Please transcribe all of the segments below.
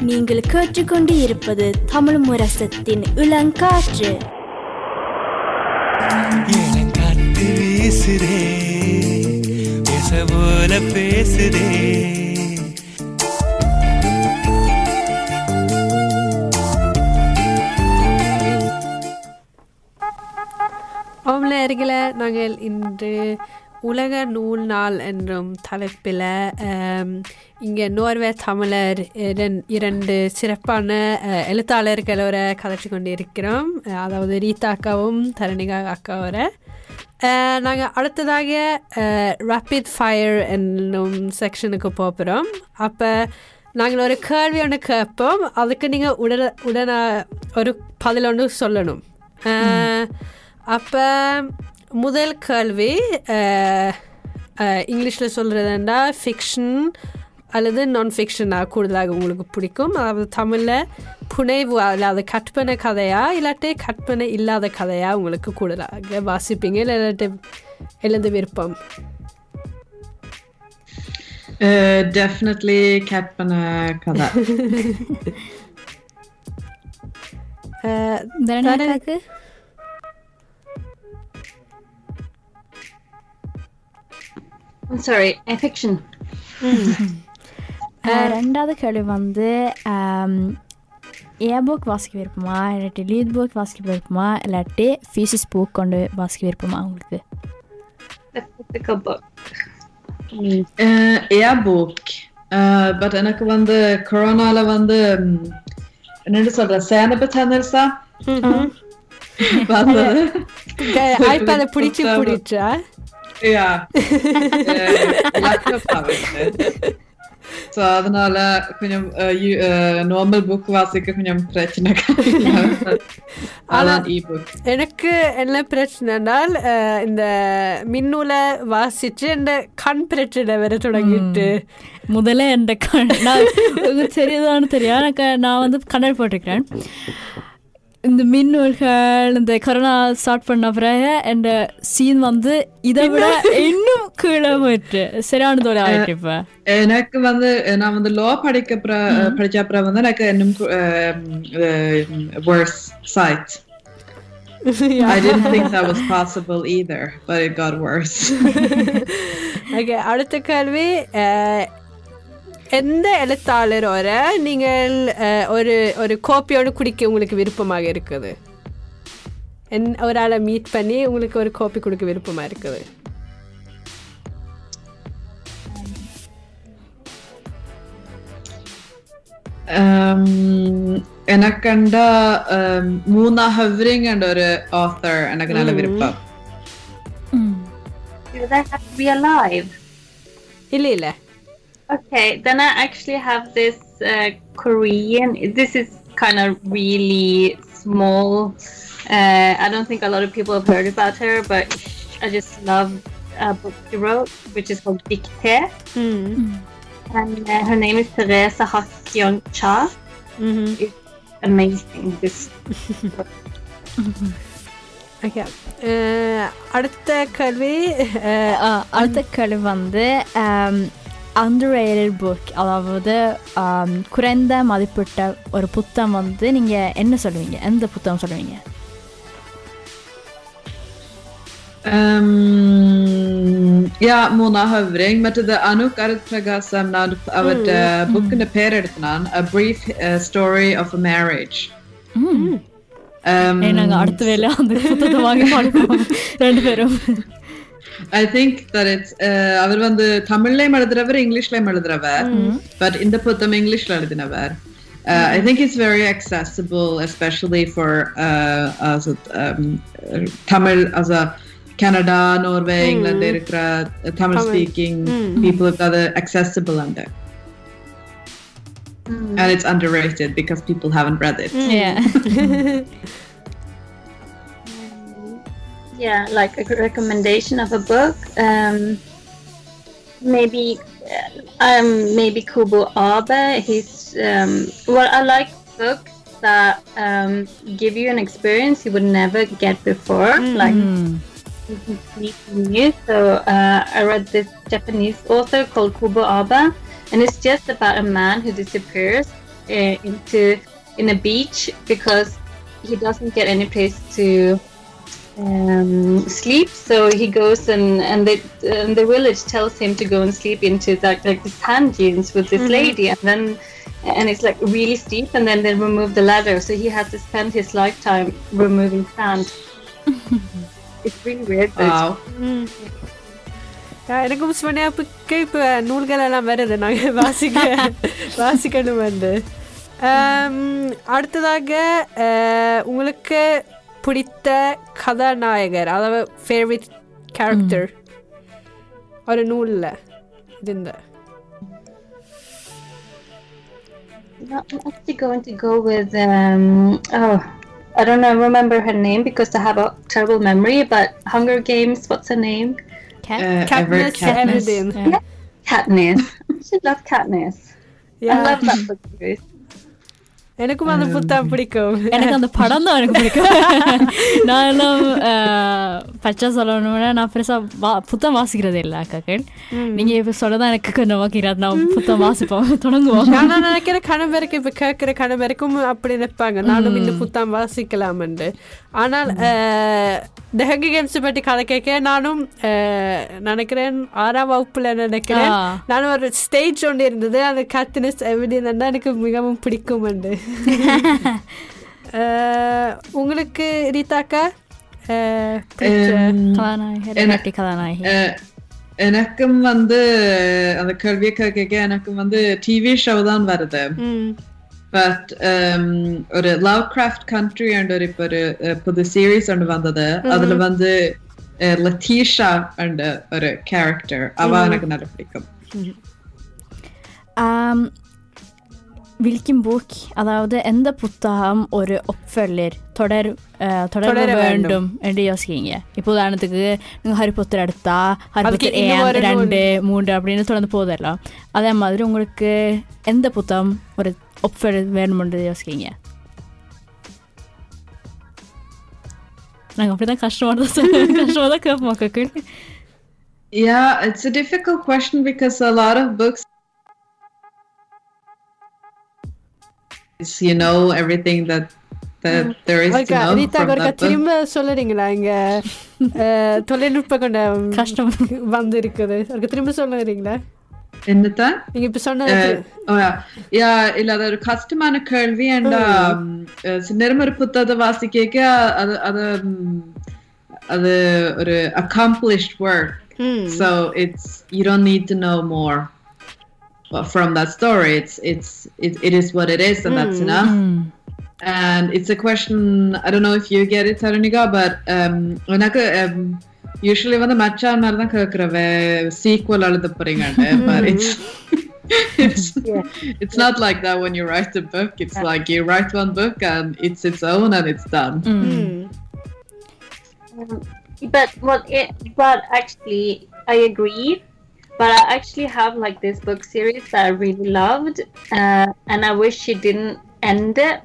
நீங்கள் கேட்டுக்கொண்டு இருப்பது தமிழ் முரசத்தின் இளங்காற்று. இளங்காத்து வீசுதே போல பேசுதே. நாங்கள் இன்று உலக நூல் நாள் என்றும் தலைப்பில் இங்கே நோர்வே தமிழர் இரண்- இரண்டு சிறப்பான எழுத்தாளர்களோட கதைச்சு கொண்டு இருக்கிறோம் அதாவது ரீதா அக்காவும் தரணிகா அக்காவோட நாங்கள் அடுத்ததாக ரேப்பிட் ஃபயர் என்னும் செக்ஷனுக்கு போகிறோம் அப்போ நாங்கள் ஒரு கேள்வி ஒன்று கேட்போம். அதுக்கு நீங்கள் உடன உடனே ஒரு பதில் ஒன்று சொல்லணும். அப்போ முதல் கேள்வி இங்கிலீஷில் சொல்கிறதுண்டா ஃபிக்ஷன் அல்லது நான் ஃபிக்ஷனாக கூடுதலாக உங்களுக்கு பிடிக்கும். அதாவது தமிழில் புனைவு இல்லாத கற்பனை கதையா? இல்லாட்டி கற்பனை இல்லாத கதையா? உங்களுக்கு கூடுதலாக வாசிப்பீங்க. இல்லாட்டி எழுத விருப்பம். Uh, definitely Katpana Kada. I'm sorry, a fiction. அஹ், ரெண்டாவது கேள்வி வந்து ஏ புக் வாசிக்க விருப்பமா இல்லாட்டி லீட் புக் வாசிக்க விருப்பமா இல்லாட்டி ஃபீஸஸ் புக் கொண்டு வாசிக்க விருப்பமா உங்களுக்கு A physical book. Uh, e-bok. Uh, but எனக்கு வந்து கொரோனால வந்து ம், என்னன்னு சொல்ற சேனபெத்தனல்சா வந்தது ஐபேடை பிடிச்சி பிடிச்சா Ja. ஸோ அதனால கொஞ்சம் நார்மல் புக் வாசிக்க கொஞ்சம் பிரச்சனை அதான் எனக்கு என்ன பிரச்சனைனால் இந்த மின்னூலை வாசிச்சு இந்த கண் பிரச்சனை வேற தொடங்கிட்டு முதல்ல என் கண் தெரியுதான்னு தெரியும் எனக்கு நான் வந்து கண்ணாடி போட்டிருக்கிறேன் இந்த மின்னூல்கள் இந்த கொரோனா ஸ்டார்ட் பண்ண பிறகு என் சீன் வந்து இதை விட இன்னும் கீழே போயிட்டு. சரியான தோலை ஆயிட்டு இப்போ. எனக்கு வந்து நான் வந்து லா படிக்க படிச்ச அப்புறம் வந்து எனக்கு இன்னும் worse sight. I didn't think that was possible either but it got worse. Okay அடுத்த கேள்வி எந்த எழுத்தாளரோட நீங்கள் ஒரு ஒரு கோப்பியோடு குடிக்க உங்களுக்கு விருப்பமாக இருக்குது? என் ஒரு ஆளை மீட் பண்ணி உங்களுக்கு ஒரு கோப்பி கொடுக்க விருப்பமாக இருக்குது? எனக்கு கண்டா மூனா ஹவ்ரிங் அண்ட் ஒரு ஆத்தர் எனக்கு நல்ல விருப்பம் இல்ல இல்ல Okay, then I actually have this uh, Korean. This is kind of really small. Uh, I don't think a lot of people have heard about her, but I just love a book she wrote, which is called *Dictee*. Mm. And uh, her name is Theresa Hak Kyung Cha. Mm-hmm. It's amazing. This. Ok. Uh, Arte Kalvi uh, Arte Kalvandi um, underrated book அதாவது um, குறைந்த மதிப்பிட்ட ஒரு புத்தகம் வந்து நீங்கள் என்ன சொல்லுவீங்க? எந்த புத்தகம் சொல்லுவீங்க? Um, ja, Mona Høvring. Mette det er nok et pregasem mm. av et eh, boken mm. det Per Edtnan, A Brief eh, Story of a Marriage. நாங்கள் அடுத்த வேலை அந்த புத்தகத்தை வாங்க ரெண்டு பேரும் I think that it's uh, அவர் வந்து தமிழ்லயும் எழுதுறவர் இங்கிலீஷ்லயும் எழுதுறவர் but இந்த புத்தகம் இங்கிலீஷ்ல எழுதினவர் Uh, I think it's very accessible, especially for uh, also, um, Tamil as a Canada, Norway, England, இருக்கிற Tamil speaking people got it accessible under. And it's underrated because people haven't read it. Yeah. yeah, like a recommendation of a book. Um, maybe, uh, um, maybe Kobo Abe. He's um, well, I like books that um, give you an experience you would never get before, like completely new. So uh, I read this Japanese author called Kobo Abe, and it's just about a man who disappears uh, into in a beach because he doesn't get any place to um, sleep. So he goes and and, they, and the village tells him to go and sleep into like like the sand dunes with this lady, and then and it's like really steep, and then they remove the ladder, so he has to spend his lifetime removing sand. it's really weird. but it's Wow. ஆ, எனக்கும் ஸ்வனியாப்புக்கு இப்போ நூல்கள் எல்லாம் வருது நாங்கள் வாசிக்க வாசிக்கணும் வந்து ஆம், அடுத்ததாக அஹ், உங்களுக்கு பிடித்த கதாநாயகர் அதாவது ஃபேவரட் கேரக்டர் ஒரு நூலில் இருந்த No, I'm actually going to go with um oh I don't know remember her name because I have a terrible memory but Hunger Games what's her name Cat? Uh, Katniss Everett Katniss. Everdeen. Yeah. Katniss I should love Katniss I Yeah. love that book series எனக்கும் அந்த புத்தகம் பிடிக்கும். எனக்கு அந்த படம் தான் எனக்கு பிடிக்கும். நான் எல்லாம் பச்சை சொல்லணும்னா நான் பெருசாக வா புத்தகம் வாசிக்கிறதே இல்லை அக்காக்கள் நீங்கள் இப்போ சொல்லதான் எனக்கு கொஞ்சம் வாக்கிறாது நான் புத்தகம் வாசிப்போம் தொடங்குவோம். நான் நினைக்கிற கணவருக்கு இப்ப கேட்கிற கணவருக்கும் அப்படி நினைப்பாங்க. நானும் இந்த புத்தகம் வாசிக்கலாம்னு ஆனால் டெஹங்கி கேம்ஸ் பற்றி கதை கேட்க நானும் நினைக்கிறேன் ஆறாம் வகுப்புல நினைக்கிறேன். நானும் ஒரு ஸ்டேஜ் ஒன்று இருந்தது. அந்த கத்தினஸ் எவிடியன் எனக்கு மிகவும் பிடிக்கும் உண்டு அஹ், உங்களுக்கு ரீதாக்கா கதாநாயகி எனக்கும் வந்து அந்த கேள்வியை கேட்க எனக்கும் வந்து டிவி ஷோ தான் வருது பட் ஒரு லவ் கிராஃப்ட் கண்ட்ரி அண்ட் ஒரு இப்போ ஒரு புது சீரீஸ் ஒன்று வந்தது அதுல வந்து லத்தீஷா அண்ட் ஒரு கேரக்டர் அவ எனக்கு நல்ல பிடிக்கும் Hvilken bok er det av det enda putta ham året oppfølger? Tar dere uh, verndom eller jaskinge? I poderne Harry Potter er dette, Harry Potter 1, Randy, Mordrablin og tålende pådeler. Av det maður unglokku enda putta ham året oppfølger verndom jaskinge. Yeah, it's a difficult question because a lot of books is, you know, everything that that there is to ஒருக்கா know Rita from ஒருக்கா that book. திரும்ப சொல்லுறீங்களா இங்க அஹ், தொழில்நுட்ப கொண்ட கஷ்டம். வந்து இருக்குது ஒருக்கா திரும்ப சொல்லுறீங்களா என்னத்தான் நீங்க இப்ப சொன்னது Eh, oh ja. ja, இல்ல அது ஒரு கஷ்டமான கேள்வி and um, eh, சின்னரும் ஒரு புத்தகத்தை வாசிக்க அது அது ம், அது ஒரு accomplished work ம் so it's you don't need to know more but from that story it's it's it, it is what it is and mm. that's hmm. enough hmm. and it's a question i don't know if you get it Tharaniga, but um, um usually வந்து மச்சான் மாதிரி sequel கேட்குறவ sequel எழுத but it's hmm. it's it's not like that when you write a book it's yeah. like you write one book and it's its own and it's done mm. Mm. Um, but what it, but actually i agree but I actually have like this book series that I really loved uh, and I wish she didn't end it.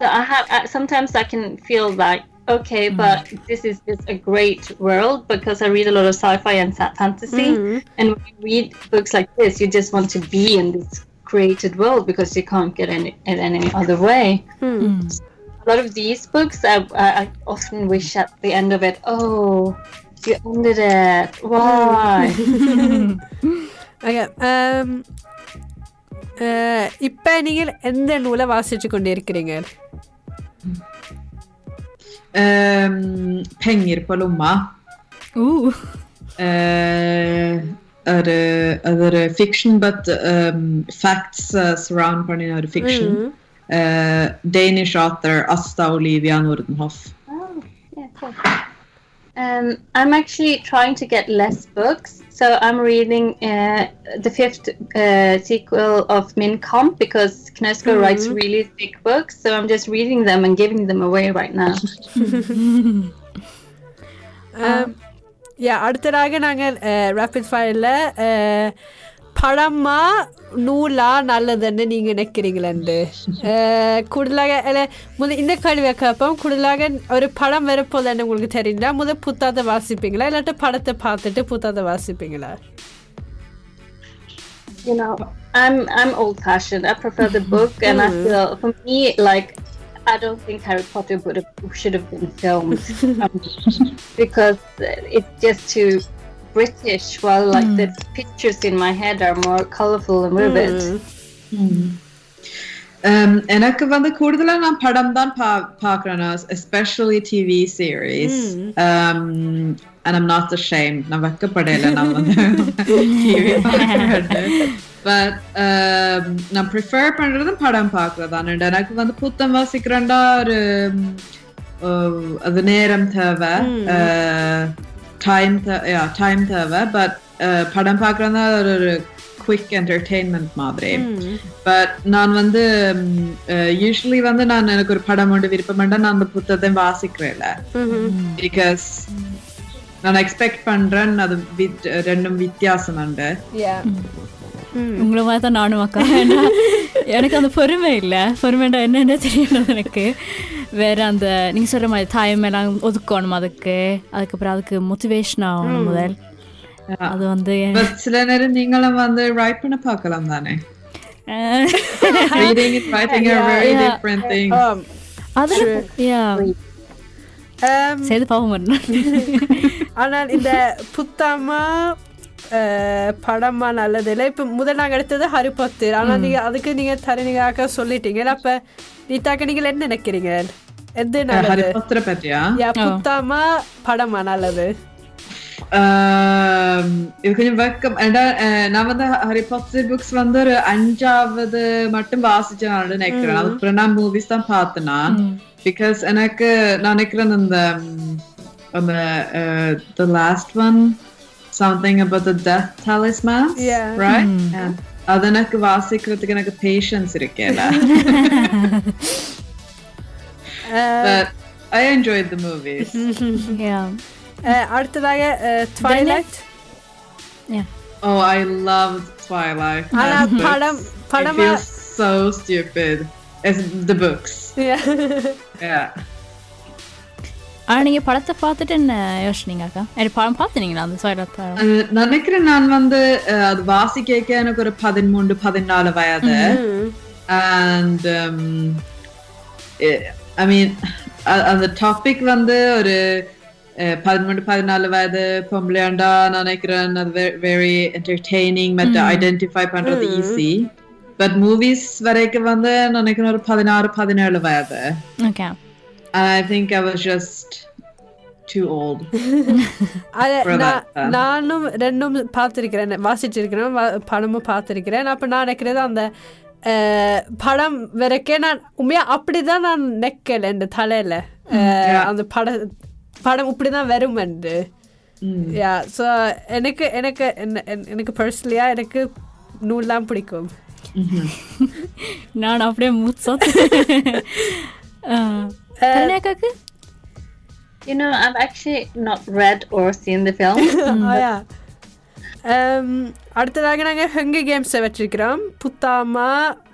So I have uh, sometimes I can feel like okay but this is just a great world because I read a lot of sci-fi and fa- fantasy. And when you read books like this you just want to be in this created world because you can't get any in any other way. A lot of these books, I, I, I often wish at the end of it, oh, you ended it. Why? Okay, um, அஹ், இப்ப நீங்கள் எந்த நூலை வாசிச்சு கொண்டிருக்கிறீங்க um, Penger på lomma Ooh. Uh, er, er fiction, but um, facts uh, surround பண்ணி ஒரு fiction. Uh, Danish author Asta Olivia Nordenhoff. Oh, yeah, cool. Um, I'm actually trying to get less books, so I'm reading uh, the fifth uh, sequel of Min kamp because Knausgård mm-hmm. writes really thick books, so I'm just reading them and giving them away right now. Um, um, yeah, அடுத்ததாக நாங்கள் uh, படமா நூலா நல்லதுன்னு நீங்க நினைக்கிறீங்களேண்டு அஹ், கூடுதலாக இல்ல, முத இந்த கேள்வியை கேட்போம் கூடுதலாக ஒரு படம் வரப்போதுன்னு உங்களுக்கு தெரியுங்களா முத புத்தகத்தை வாசிப்பீங்களா இல்லாட்டி படத்தை பார்த்துட்டு புத்தகத்தை வாசிப்பீங்களா you know, I'm I'm old fashioned. I prefer the book, and I feel for me like I don't think Harry Potter would have should have been filmed um, because it's just too British. While like the pictures in my head are more colorful and vivid. Um, எனக்கு வந்து கூடுதலா நான் படம் தான் பா பாக்குறேன் especially TV series and I'm not ashamed நான் வெக்கப்படையில நான் வந்து டிவி பட் நான் ப்ரிஃபர் பண்றது படம் பாக்குறதான எனக்கு வந்து புத்தம் வாசிக்கிறேன்டா ஒரு um, அது நேரம் தேவை டைம் டைம் தேவை பட் படம் பார்க்கறதா ஒரு குவிக் என்டர்டெயின்மெண்ட் மாதிரி பட் நான் வந்து யூஸ்வலி வந்து நான் எனக்கு ஒரு படம் ஒன்று விருப்பம் நான் அந்த புத்தகத்தை வாசிக்கிறேன்ல பிகாஸ் நான் எக்ஸ்பெக்ட் பண்றேன் அது ரெண்டும் வித்தியாசம் உண்டு Yeah. உங்களை மாதிரி தான் நானும் அக்கா. ஏன்னா எனக்கு அந்த பொறுமை இல்லை. பொறுமைண்டா என்னென்ன தெரியல எனக்கு? வேற அந்த நீங்க சொல்ற மாதிரி டைம் எல்லாம் ஒதுக்கணும் அதுக்கு. அதுக்கப்புறம் அதுக்கு மோட்டிவேஷன் ஆகணும் முதல். அது வந்து சில நேரம் நீங்களும் வந்து ரைட் பண்ண பார்க்கலாம் தானே? Reading and writing are very yeah. different things. Um, um, ஆனால் இந்த புத்தாமா படமா நல்லது. இல்லை இப்போ முதல் நாங்கள் எடுத்தது ஹரி பத்தர் ஆனால் நீங்க அதுக்கு நீங்க தரணிகாக்க சொல்லிட்டீங்க. அப்ப நீத்தாக்க நீங்கள் என்ன நினைக்கிறீங்க? எது நல்லது? பற்றியா புத்தாமா படமா நல்லது? இது கொஞ்சம் வெக்கம். நான் வந்து ஹரி பாட்டர் புக்ஸ் வந்து ஒரு அஞ்சாவது மட்டும் வாசிச்சேன் நினைக்கிறேன். அதுக்கப்புறம் நான் மூவிஸ் தான் பார்த்தேனா. பிகாஸ் எனக்கு நான் நினைக்கிறேன் அந்த ம், அந்த the last one something about the death talisman, Yeah. Right? Mm. Yeah. അതിനെ വാസിക്ക് ഇങ്ങനെ പേഷ്യൻസ് ഇരിക്കല I enjoyed the movies. yeah. Uh, അടുത്തതായ Twilight Yeah. Oh, I loved Twilight. It feels so stupid. It's the books. Yeah. yeah. ஆனா நீங்க படத்தை பார்த்துட்டு என்ன யோசிச்சீங்க அக்கா? எனக்கு படம் பார்த்துனீங்களா அந்த அஹ் நினைக்கிறேன் நான் வந்து அது வாசிக்க எனக்கு ஒரு பதிமூன்று பதினாலு வயது. and um, it- I mean அ- அந்த டாபிக் வந்து ஒரு பதிமூன்று பதினாலு வயது பொம்பளையாண்டா நினைக்கிறேன். அது வெரி என்டர்டெய்னிங் மற்ற ஐடென்டிஃபை பண்றது ஈஸி பட் மூவிஸ் வரைக்கும் வந்து நினைக்கிறேன் ஒரு பதினாறு பதினேழு வயது. Okay I think I was just too old. uh, நானும் ரெண்டும் பார்த்துருக்கிறேன் வாசிச்சிருக்கிறேன் படமும் பார்த்துருக்கிறேன். அப்போ நான் நினைக்கிறது அந்த படம் வரைக்கே நான் உண்மையா அப்படிதான் நான் நெக்கல இந்த தலையில. அந்த பட படம் இப்படிதான் வரும் என்று. யா ஸோ எனக்கு எனக்கு என்ன- என்- எனக்கு பர்சனலியா எனக்கு நூல் தான் பிடிக்கும் நான் அப்படியே மூச்சா அக்காக்கு You know, I've actually not read or seen the film. ஆயா Um, அடுத்ததாக நாங்கள் ஹெங்கு கேம்ஸை வச்சிருக்கிறோம் புத்தாமா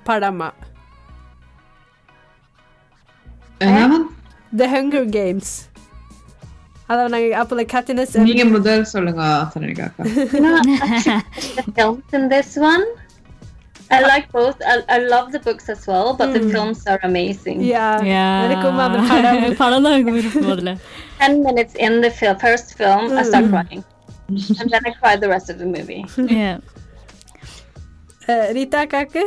படமா And த ஹெங்கர் கேம்ஸ் அதாவது நாங்கள் அப்போ கத்தினஸ் நீங்க முதல் சொல்லுங்க I like both. I, I love the books as well, but the films are amazing. யா எனக்கும் அந்த படம் படம் தான் எனக்கு விருப்பம் முதல்ல Ten minutes in the fil- first film, I start crying, and then I cry the rest of the movie. Yeah. Ah, Rita cock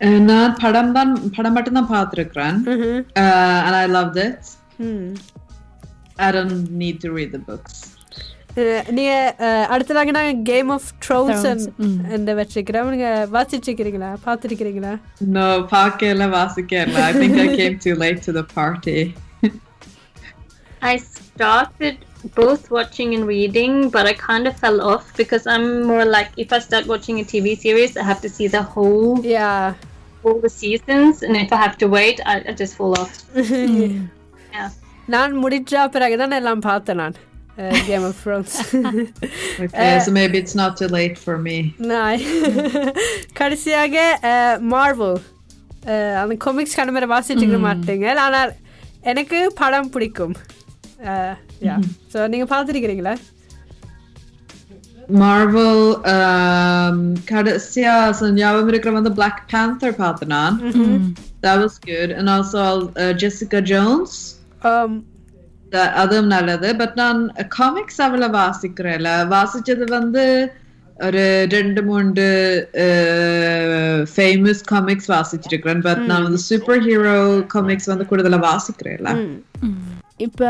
அஹ் நான் படம் தான் படம் மட்டும் தான் பார்த்திருக்கிறேன் Uh, and I loved it. ம். I don't need to read the books. அஹ், நீங்க அஹ், அடுத்ததாக நாங்கள் கேம் ஆஃப் ட்ரோன்ஸ் Thrones, ம். இந்த வச்சிருக்கிறோம் நீங்க வாசிச்சிருக்கிறீங்களா பார்த்துருக்கிறீங்களா No, பார்க்கல வாசிக்கல. I think I came too late to the party. I started both watching and reading, but I kind of fell off because I'm more like if I start watching a TV series, I have to see the whole yeah all the seasons, and if I have to wait, I, I just fall off. yeah. நான் முடிச்சா பிறகுதான் எல்லாம் பார்த்தேன் நான் game of drones Okay, so maybe it's not too late for me. நாய் கடைசியாக Marvel அந்த comics கண்ட மாதிரி வாசிச்சுக்க மாட்டீங்க ஆனால் எனக்கு படம் பிடிக்கும் யா ஸோ நீங்கள் பார்த்துருக்கிறீங்களா Marvel um, கடைசியா so ஞாபகம் இருக்கிற வந்து Black Panther பார்த்தேன் நான் that was good and also uh, Jessica Jones Um, That- அதுவும் நல்லது. பட் நான் காமிக்ஸ் அவ்வளவு வாசிக்கிறேன்ல வாசிச்சது வந்து ஒரு ரெண்டு மூன்று ஃபேமஸ் காமிக்ஸ் வாசிச்சிருக்கிறேன். பட் நான் வந்து சூப்பர் ஹீரோ காமிக்ஸ் வந்து கூடுதலா வாசிக்கிறேன்ல இப்போ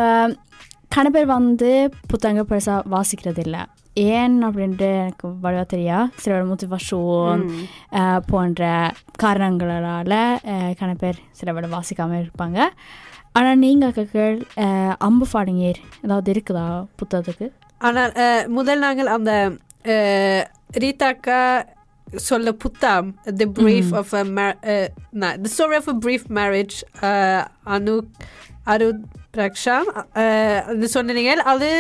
கன பேர் வந்து புத்தகங்கள் பெருசாக வாசிக்கிறது இல்லை ஏன் அப்படின்ட்டு எனக்கு வழியாக தெரியா சில மோட்டிவேஷன் போன்ற காரணங்களால் கன பேர் சில விட வாசிக்காமல் இருப்பாங்க ஆனால் நீங்கள் கக்கள் அம்பு ஃபாடிங்கர் ஏதாவது இருக்குதா புத்தகத்துக்கு ஆனால் அஹ், முதல் நாங்கள் அந்த அஹ், ரீதாக்கா சொல்ல புத்தாம் தி brief of the story of a brief marriage அனு அரு ரக்ஷாம் அது சொன்னீங்க அது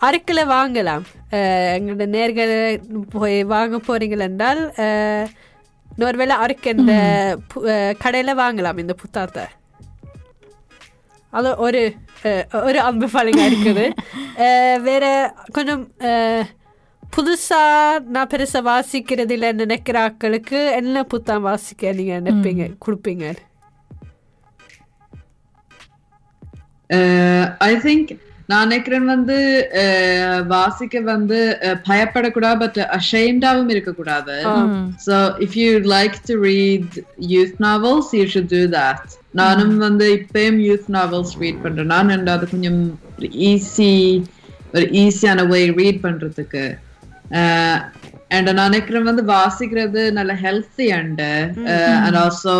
அரைக்கில் வாங்கலாம். எங்களோட நேர்கள் போய் வாங்க போறீங்கள் என்றால் அஹ், இன்னொரு வேளை அரைக்கின்ற கடையில் வாங்கலாம் இந்த புத்தகத்தை அது ஒரு ஒரு அம்பு இருக்குது. வேற கொஞ்சம் அஹ், புதுசா நான் பெருசா வாசிக்கிறது இல்லை நினைக்கிற ஆட்களுக்கு என்ன புத்தகம் வாசிக்க நீங்க நினைப்பீங்க கொடுப்பீங்க? ஐ திங்க் நான் நினைக்கிறேன் வந்து வாசிக்க வந்து பயப்படக்கூடாது பட் அஷேம்டாவும் இருக்கக்கூடாது. So if you like to read youth novels, you should do that. நானும் வந்து இப்பயும் யூத் நாவல்ஸ் ரீட் பண்றேன். நான் and அது கொஞ்சம் ஈஸி ஒரு ஈஸியான வே ரீட் பண்றதுக்கு. அண்ட் நான் நினைக்கிறேன் வந்து வாசிக்கிறது நல்ல healthy and and also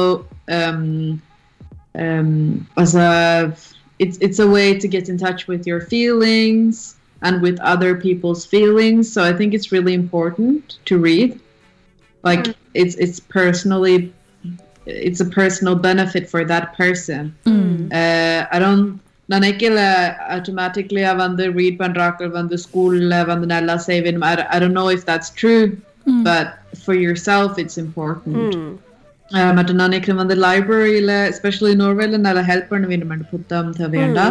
um, as a it's it's a way to get in touch with your feelings and with other people's feelings. So I think it's really important to read. Like mm. it's it's personally it's a personal benefit for that person. Mm. Uh, I don't når jeg ikke automatically har vært er read på en rakel, vært er skole, vært er nella save I, I don't know if that's true, mm. but for yourself it's important. Mm. மற்ற நான் நினைக்கிறேன் வந்து லைப்ரரியில especially நோர்வேல நல்லா help பண்ண வேண்டும் என்று புத்தகம் தேவையாண்டா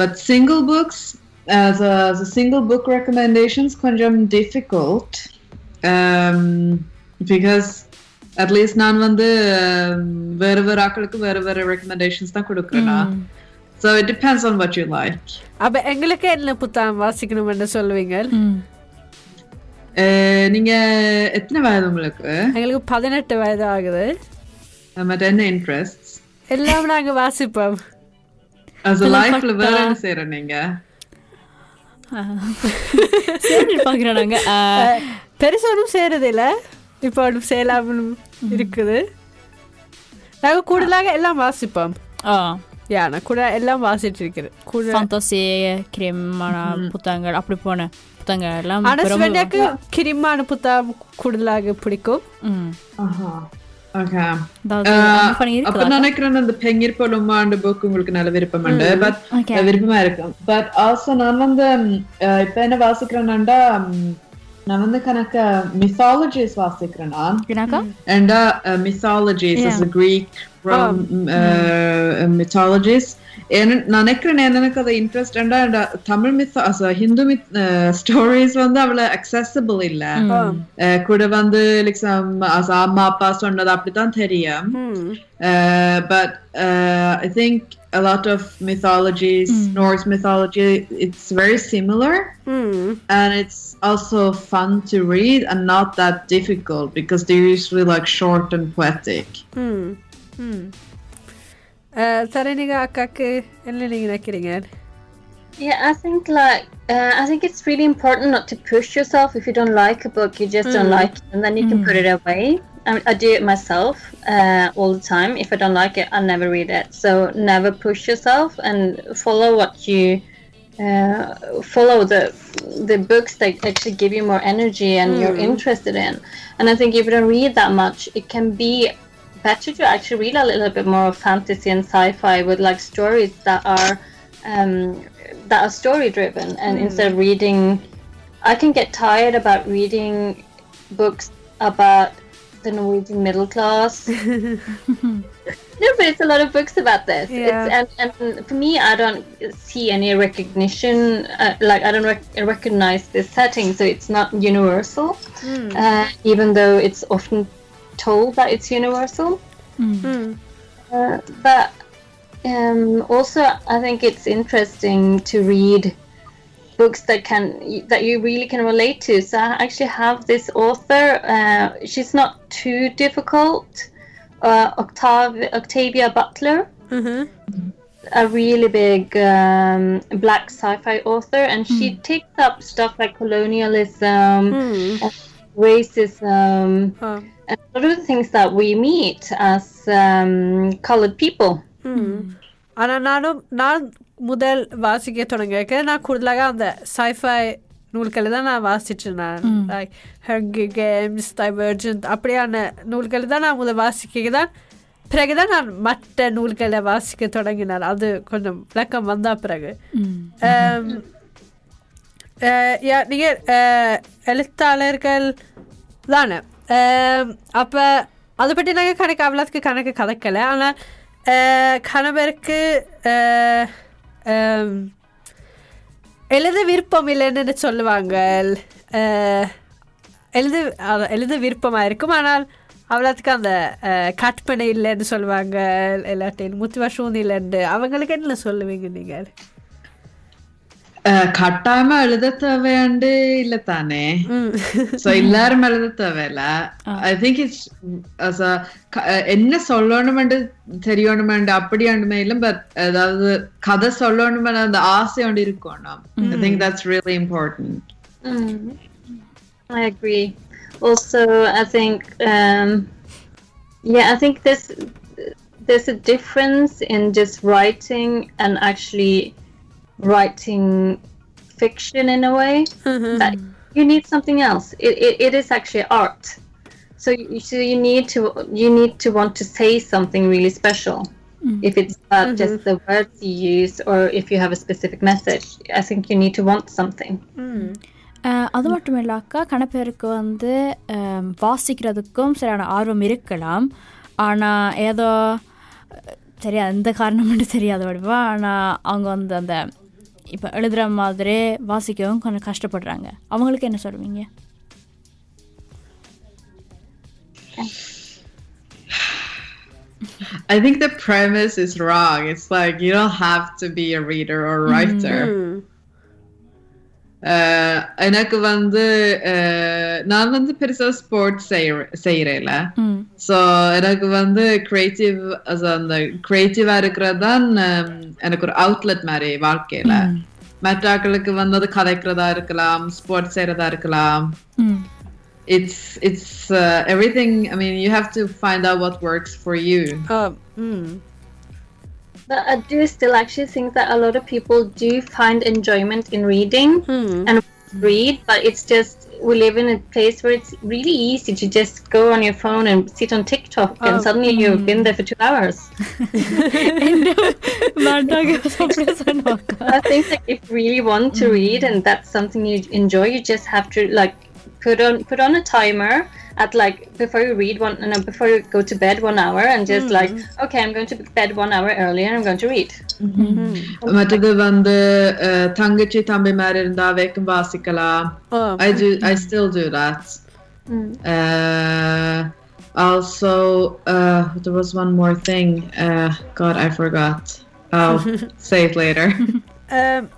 but single books as a, as a single book recommendations கொஞ்சம் difficult um, because at least நான் வந்து um, வேற வேற ஆக்களுக்கு வேற வேற recommendations தான் கொடுக்குறேனா so it depends on what you like அப்ப எங்களுக்கு என்ன புத்தகம் வாசிக்கணும்னு சொல்லுவீங்க Uh, நீங்க எத்தனை வயது உங்களுக்கு? எங்களுக்கு பதினெட்டு வயது ஆகுது. Uh, மற்ற என்ன இன்ட்ரெஸ்ட் எல்லாம் நாங்க வாசிப்போம். As a லைஃப்ல வேற என்ன செய்யற நீங்க? சரி பார்க்குறோம் நாங்கள் பெருசா ஒன்றும் செய்யறது இல்ல. இப்போ ஒன்றும் செய்யலாம்னு இருக்குது. நாங்க கூடுதலாக எல்லாம் வாசிப்போம். ஆ. யா நான் கூட எல்லாம் வாசிட்டு இருக்கிறேன் கூட ஃபண்டாசி கிரிமான புத்தகங்கள் அப்படி போன. புத்தகங்கள்லாம் ஆனால் ஸ்வென்யாக்கு கிரிமான புத்தகம் கூடுதலாக பிடிக்கும் நினைக்கிறேன் அந்த பெங்கர் பொலுமாண்டு புக் உங்களுக்கு நல்ல விருப்பம் உண்டு விருப்பமா இருக்கும் பட் ஆல்சோ நான் வந்து இப்ப என்ன வாசிக்கிறேன்னா நான் வந்து கணக்க மிசாலஜிஸ் வாசிக்கிறேன் நான் மிசாலஜிஸ் Greek mythologies uh, mythologies Yeah. as a Greek Rome, uh, mythologies and நான் நினைக்கிறேன் எனக்கு அது interest Tamil myth Hindu myth stories வந்து அவ்வளவு அக்சசபிள் இல்ல அஹ், கூட வந்து like some as அம்மா அப்பா சொன்னது அப்படித்தான் தெரியும் Uh, but uh, I think a lot of mythologies, Norse mythology, it's very similar and it's also fun to read and not that difficult because they're usually like short and poetic. சரி நீங்க அக்காக்கு என்ன நீங்க நினைக்கிறீங்க Yeah, I think like uh, I think it's really important not to push yourself. If you don't like a book, you just don't like it, and then you can put it away. I, mean, I do it myself uh, all the time. If I don't like it, I never read it. So never push yourself and follow what you uh, follow the the books that actually give you more energy and you're interested in. And I think if you don't read that much, it can be better to actually read a little bit more of fantasy and sci-fi with like stories that are um, that are story driven and instead of reading I can get tired about reading books about the Norwegian middle class No, but it's a lot of books about this. Yeah. It's, and, and for me, I don't see any recognition. Uh, like I don't rec- recognize this setting, so it's not universal. Uh, even though it's often told that it's universal. Uh, but um, also, I think it's interesting to read books that can that you really can relate to. So I actually have this author. Uh, she's not too difficult. Uh, Octav- Octavia Butler, a really big um, black sci-fi author, and she takes up stuff like colonialism, and racism, Oh. and a lot of the things that we meet as um, colored people. ஆனால் நானும் நான் முதல் வாசிக்க தொடங்க நான் கூடுதலாக அந்த sci-fi நூல்களை தான் நான் வாசிச்சேன் நான். லைக் ஹங்கி கேம்ஸ் டைவர்ஜென்ட் அப்படியான நூல்களை தான் நான் முதல் வாசிக்க தான் பிறகுதான் நான் மற்ற நூல்களை வாசிக்க தொடங்கினார் அது கொஞ்சம் விளக்கம் வந்தா பிறகு. Um, uh, yeah, நீங்கள் எழுத்தாளர்கள் தானே அப்போ அதை பற்றி நாங்கள் கணக்கு அவ்வளோத்துக்கு கணக்கு கதைக்கலை ஆனால் கணவருக்கு எழுத விருப்பம் இல்லைன்னு சொல்லுவாங்க எழுத எழுத விருப்பமாக இருக்கும் ஆனால் அவ்வளோத்துக்கு அந்த கற்பனை இல்லைன்னு சொல்லுவாங்க இல்லாட்டி முத்துவ இல்லைன்னு அவங்களுக்கு என்ன சொல்லுவீங்க நீங்கள் அஹ், கட்டாயமா எழுத தேவையாண்டு இல்ல தானே சோ எல்லாரும் எழுத தேவையில்ல ஐ திங்க் இட்ஸ் என்ன சொல்லணுமென்று தெரியணுமென்று அப்படியாண்டுமே இல்லை பட் அதாவது கதை சொல்லணுமென்று அந்த ஆசை ஒன்று இருக்கணும் I think that's really important Mm. I agree. Also, I think, um, yeah, I think there's there's a difference in just writing and actually writing fiction in a way. That you need something else. It, it, it is actually art. So you, so you need to you need to want to say something really special. If it's about just the words you use, or if you have a specific message, I think you need to want something. அஹ், அது மட்டும் இல்லாக்கா கணப்பேருக்கு வந்து அம், வாசிக்கிறதுக்கும் சரியான ஆர்வம் இருக்கலாம் ஆனால் ஏதோ அஹ், சரியா எந்த காரணம் மட்டும் தெரியாத வடிவா ஆனால் அவங்க வந்து அந்த இப்போ எழுதுகிற மாதிரி வாசிக்கவும் கொஞ்சம் கஷ்டப்படுறாங்க அவங்களுக்கு என்ன சொல்லுவீங்க I think the premise is wrong. It's like you don't have to be a reader or writer. Uh, எனக்கு வந்து uh, நான் வந்து பெருசா ஸ்போர்ட்ஸ் செய்யறேன்ல ஸோ எனக்கு வந்து கிரியேட்டிவ் அந்த கிரியேட்டிவா இருக்கிறது தான் um, எனக்கு ஒரு அவுட்லெட் மாதிரி வாழ்க்கையில மற்ற ஆட்களுக்கு வந்து அது கதைக்கிறதா இருக்கலாம் ஸ்போர்ட்ஸ் செய்யறதா இருக்கலாம் ம் it's it's uh, everything i mean you have to find out what works for you ம் But I do still actually think that a lot of people do find enjoyment in reading and read, but it's just we live in a place where it's really easy to just go on your phone and sit on TikTok and oh. suddenly you've been there for two hours. I think like if you really want to read and that's something you enjoy, you just have to like put on put on a timer at like before you read one no before you go to bed one hour and just mm. like okay i'm going to bed one hour earlier and i'm going to read. මටද වන්ද තංගචි තම්බි මැරෙන්දා වේකම් වාසි basikala. I do I still do that. mm. uh, also uh, there was one more thing. uh, god I forgot. I'll say it later. Um,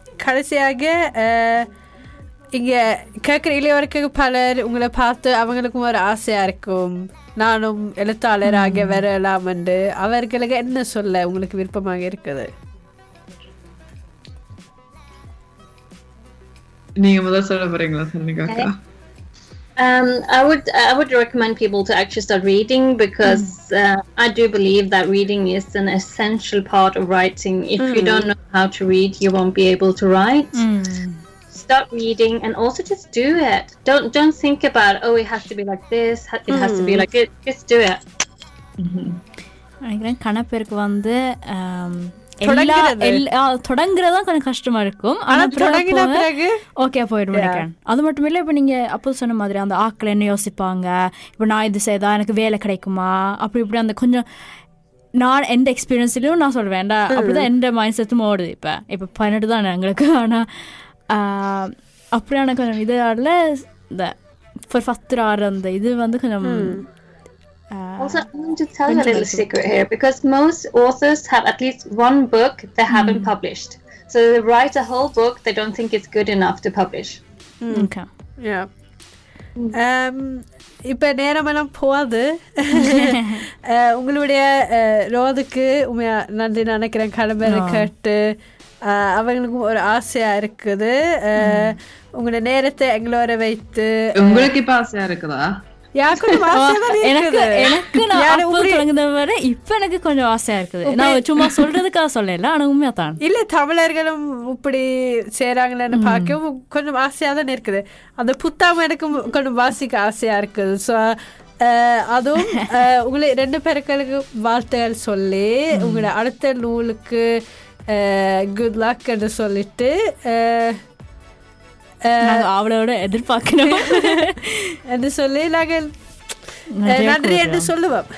இங்க கேட்குற இளையவருக்கு பலர் உங்களை பார்த்து அவங்களுக்கும் ஒரு ஆசையா இருக்கும் நானும் எழுத்தாளராக வரலாம் என்று அவர்களுக்கு என்ன சொல்ல உங்களுக்கு விருப்பமாக இருக்குது நீங்க முதல் சொல்ல போறீங்களா சொன்னீங்க அக்கா Um, I would I would recommend people to actually start reading because uh, I do believe that reading is an essential part of writing. If you don't know how to read, you won't be able to write. Start reading and also just do it. Don't don't think about oh it has to be like this. It has to be like it. Just do it. நினைக்கிறேன் கணப்பேருக்கு வந்து ஆம், எல்லா தொடங்குறது. எல்லா தொடங்குறது தான் கொஞ்சம் கஷ்டமா இருக்கும். ஆனா தொடங்கின பிறகு? ஓகே நினைக்கிறேன் அது மட்டும் இல்லை இப்போ நீங்கள் அப்போ சொன்ன மாதிரி அந்த ஆட்கள் என்ன யோசிப்பாங்க? இப்போ நான் இது செய்தா எனக்கு வேலை கிடைக்குமா? அப்படி இப்படி அந்த கொஞ்சம் நான் எந்த எக்ஸ்பீரியன்ஸ்லையும் நான் சொல்லுவேன் ஏன்டா அப்படிதான் எந்த மைண்ட் செட்டும் ஓடுது இப்போ. இப்போ பதினெட்டு தான் எங்களுக்கு. ஆனால் அப்படியான கொஞ்சம் இதால இந்த ஃபர்ஃபத்துறாரு அந்த இது வந்து கொஞ்சம் Also, I want to tell you a little secret here because most authors have at least one book they haven't published. So they write a whole book, they don't think it's good enough to publish. Okay Yeah. Um, இப்போ நேரமெல்லாம் போகாது அஹ், உங்களுடைய அஹ், ரோதுக்கு உண்மையா நன்றி நினைக்கிறேன் கிளம்புற கேட்டு அஹ், அவங்களுக்கும் ஒரு ஆசையா இருக்குது. உங்களோட நேரத்தை எங்களோட வைத்து உங்களுக்கு இப்ப ஆசையா இருக்குதா? எனக்கு. எனக்கு நான் வரை இப்போ எனக்கு கொஞ்சம் ஆசையா இருக்குது. நான் சும்மா சொல்றதுக்காக சொல்லல உண்மையா தான் இல்ல தமிழர்களும் இப்படி செய்றாங்களேன்னு பார்க்க கொஞ்சம் ஆசையா தான் இருக்குது. அந்த புத்தாம எனக்கும் கொஞ்சம் வாசிக்க ஆசையா இருக்குது. ஸோ அதுவும் உங்களை ரெண்டு பேருக்கு வாழ்த்துகள் சொல்லி உங்களோட அடுத்த நூலுக்கு குட் லக்னு சொல்லிட்டு அவளோட எதிர்பார்க்கணும் என்று சொல்லி நாங்கள் நன்றி என்று சொல்லுவோம்